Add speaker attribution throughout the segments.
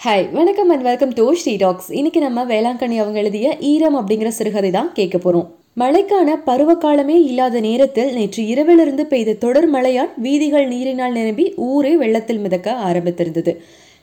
Speaker 1: Hi வணக்கம் and welcome to Sri talks இன்னைக்கு நம்ம வேளாங்கண்ணி அவங்க எழுதிய ஈரம் அப்படிங்கிற சிறுகதை தான் கேட்க போறோம். மழைக்கான பருவகாலமே இல்லாத நேரத்தில் நேற்று இரவிலிருந்து பெய்த தொடர் மழையால் வீதிகள் நீரினால் நிரம்பி ஊரே வெள்ளத்தில் மிதக்க ஆரம்பித்திருந்தது.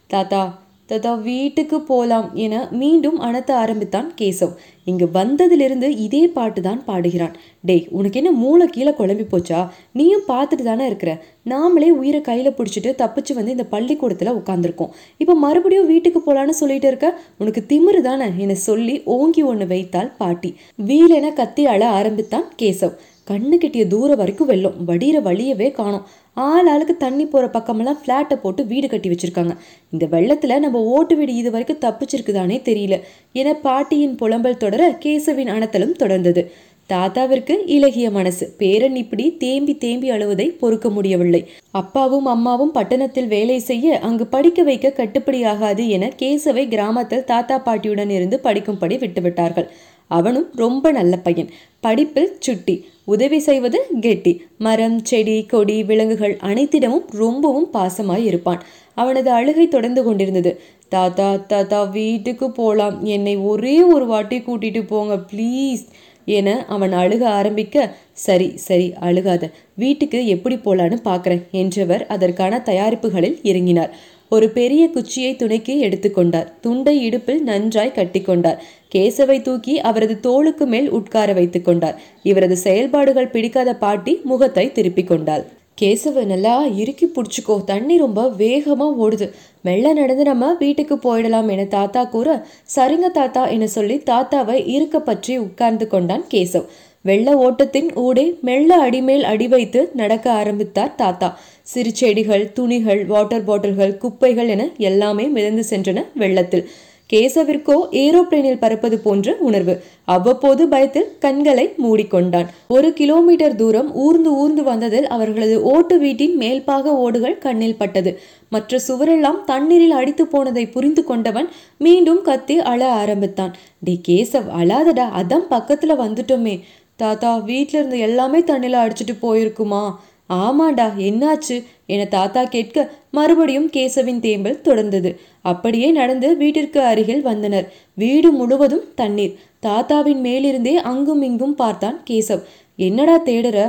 Speaker 1: தாத்தா ததா வீட்டுக்கு போலாம் என மீண்டும் அணத்த ஆரம்பித்தான் கேசவ். இங்கு வந்ததிலிருந்து இதே பாட்டு தான் பாடுகிறான். டேய் உனக்கு என்ன மூளை கீழே குழம்பி போச்சா? நீயும் பார்த்துட்டு தானே இருக்கிற? நாமளே உயிரை கையில் பிடிச்சிட்டு தப்பிச்சு வந்து இந்த பள்ளிக்கூடத்தில் உட்காந்துருக்கோம் இப்போ மறுபடியும் வீட்டுக்கு போகலான்னு சொல்லிட்டு இருக்க? உனக்கு திமிரு தானே? என சொல்லி ஓங்கி ஒன்று வைத்தாள் பாட்டி. வீலென கத்தி அழ ஆரம்பித்தான் கேசவ். கண்ணு கெட்டிய தூரம் வரைக்கும் வெள்ளம். வடிகிற வழியவே காணும். ஆள் ஆளுக்கு தண்ணி போகிற பக்கமெல்லாம் ஃப்ளாட்டை போட்டு வீடு கட்டி வச்சிருக்காங்க. இந்த வெள்ளத்தில் நம்ம ஓட்டு வீடு இது வரைக்கும் தப்பிச்சிருக்குதானே தெரியல. என பாட்டியின் புலம்பல் தொடர கேசவின் அனத்தலும் தொடர்ந்தது. தாத்தாவிற்கு இலகிய மனசு. பேரன் இப்படி தேம்பி தேம்பி அழுவதை பொறுக்க முடியவில்லை. அப்பாவும் அம்மாவும் பட்டணத்தில் வேலை செய்ய அங்கு படிக்க வைக்க கட்டுப்படியாகாது என கேசவை கிராமத்தில் தாத்தா பாட்டியுடன் இருந்து படிக்கும்படி விட்டுவிட்டார்கள். அவனும் ரொம்ப நல்ல பையன். படிப்பில் சுட்டி உதவி செய்வது கெட்டி. மரம் செடி கொடி விலங்குகள் அனைத்திடமும் ரொம்பவும் பாசமாய் இருப்பான். அவனது அழுகை தொடர்ந்து கொண்டிருந்தது. தாத்தா தாத்தா வீட்டுக்கு போலாம். என்னை ஒரே ஒரு வாட்டி கூட்டிட்டு போங்க ப்ளீஸ் என அவன் அழுக ஆரம்பிக்க சரி சரி அழுகாத. வீட்டுக்கு எப்படி போலான்னு பார்க்குறேன் என்றவர் அதற்கான தயாரிப்புகளில் இறங்கினார். ஒரு பெரிய குச்சியை துணைக்கு எடுத்துக்கொண்டார். துண்டை இடுப்பில் நன்றாய் கட்டிக்கொண்டார். கேசவை தூக்கி அவரது தோளுக்கு மேல் உட்கார வைத்துக் கொண்டார். இவரது செயல்பாடுகள் பிடிக்காத பாட்டி முகத்தை திருப்பிக் கொண்டாள். கேசவ நல்லா இறுக்கி பிடிச்சிக்கோ. தண்ணி ரொம்ப வேகமா ஓடுது. மெல்ல நடந்து நம்ம வீட்டுக்கு போயிடலாம் என தாத்தா கூற சரிங்க தாத்தா என சொல்லி தாத்தாவை இருக்க பற்றி உட்கார்ந்து கொண்டான் கேசவ். வெள்ள ஓட்டத்தின் ஊடே மெல்ல அடிமேல் அடி வைத்து நடக்க ஆரம்பித்தார் தாத்தா. சிறு செடிகள் துணிகள் வாட்டர் பாட்டில்கள் குப்பைகள் என எல்லாமே மிதந்து சென்றன வெள்ளத்தில். கேசவிற்கோ ஏரோப்ளேனில் பறப்பது போன்ற உணர்வு. அவ்வப்போது பயத்தில் கண்களை மூடிக்கொண்டான். ஒரு கிலோமீட்டர் தூரம் ஊர்ந்து ஊர்ந்து வந்ததில் அவர்களது ஓட்டு வீட்டின் மேல்பாக ஓடுகள் கண்ணில் பட்டது. மற்ற சுவரெல்லாம் தண்ணீரில் அடித்து போனதை புரிந்து கொண்டவன் மீண்டும் கத்தி அழ ஆரம்பித்தான். டே கேசவ் அழாதடா அதான் பக்கத்துல வந்துட்டோமே. தாத்தா வீட்டில இருந்து எல்லாமே தண்ணில அடிச்சிட்டு போயிருக்குமா? ஆமாண்டா என்னாச்சு? என தாத்தா கேட்க மறுபடியும் கேசவின் தேம்பல் தொடர்ந்தது. அப்படியே நடந்து வீட்டிற்கு அருகில் வந்தனர். வீடு முழுவதும் தண்ணீர். தாத்தாவின் மேலிருந்தே அங்கும் இங்கும் பார்த்தான் கேசவ். என்னடா தேடுற?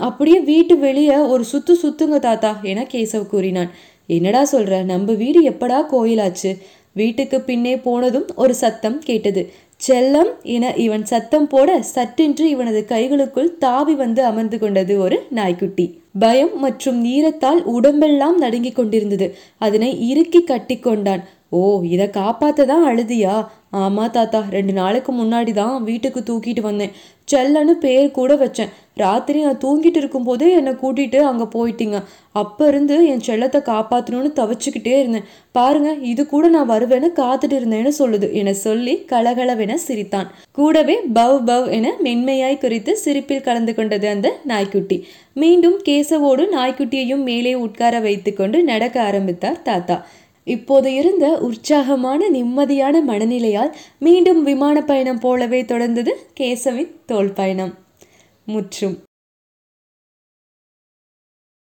Speaker 1: அப்படியே வீட்டு வெளியே ஒரு சுத்து சுத்துங்க தாத்தா என கேசவ் கூறினான். என்னடா சொல்ற? நம்ம வீடு எப்படா கோயிலாச்சு? வீட்டுக்கு பின்னே போனதும் ஒரு சத்தம் கேட்டது. செல்லம் என இவன் சத்தம் போட சட்டென்று இவனது கைகளுக்குள் தாவி வந்து அமர்ந்து கொண்டது ஒரு நாய்க்குட்டி. பயம் மற்றும் நீரத்தால் உடம்பெல்லாம் நடுங்கிக் கொண்டிருந்தது. அதனை இறுக்கி கட்டி கொண்டான். ஓ இதை காப்பாத்த தான் அழுதியா? ஆமா தாத்தா. ரெண்டு நாளைக்கு முன்னாடி தான் வீட்டுக்கு தூக்கிட்டு வந்தேன். செல்லன்னு பேர் கூட வச்சேன். ராத்திரி நான் தூங்கிட்டு இருக்கும்போதே என்னை கூட்டிகிட்டு அங்கே போயிட்டீங்க. அப்போ இருந்து என் செல்லத்தை காப்பாற்றணும்னு தவிச்சுக்கிட்டே இருந்தேன். பாருங்க இது கூட நான் வருவேன்னு காத்துட்டு இருந்தேன்னு சொல்லுது. என சொல்லி கலகலவென சிரித்தான். கூடவே பவ் பவ் என மென்மையாய் குறித்து சிரிப்பில் கலந்து கொண்டது அந்த நாய்க்குட்டி. மீண்டும் கேசவோடு நாய்க்குட்டியையும் மேலே உட்கார வைத்துக்கொண்டு நடக்க ஆரம்பித்தார் தாத்தா. இப்போது இருந்த உற்சாகமான நிம்மதியான மனநிலையால் மீண்டும் விமான பயணம் போலவே தொடர்ந்தது கேசவின் தோல் பயணம் முற்றும்.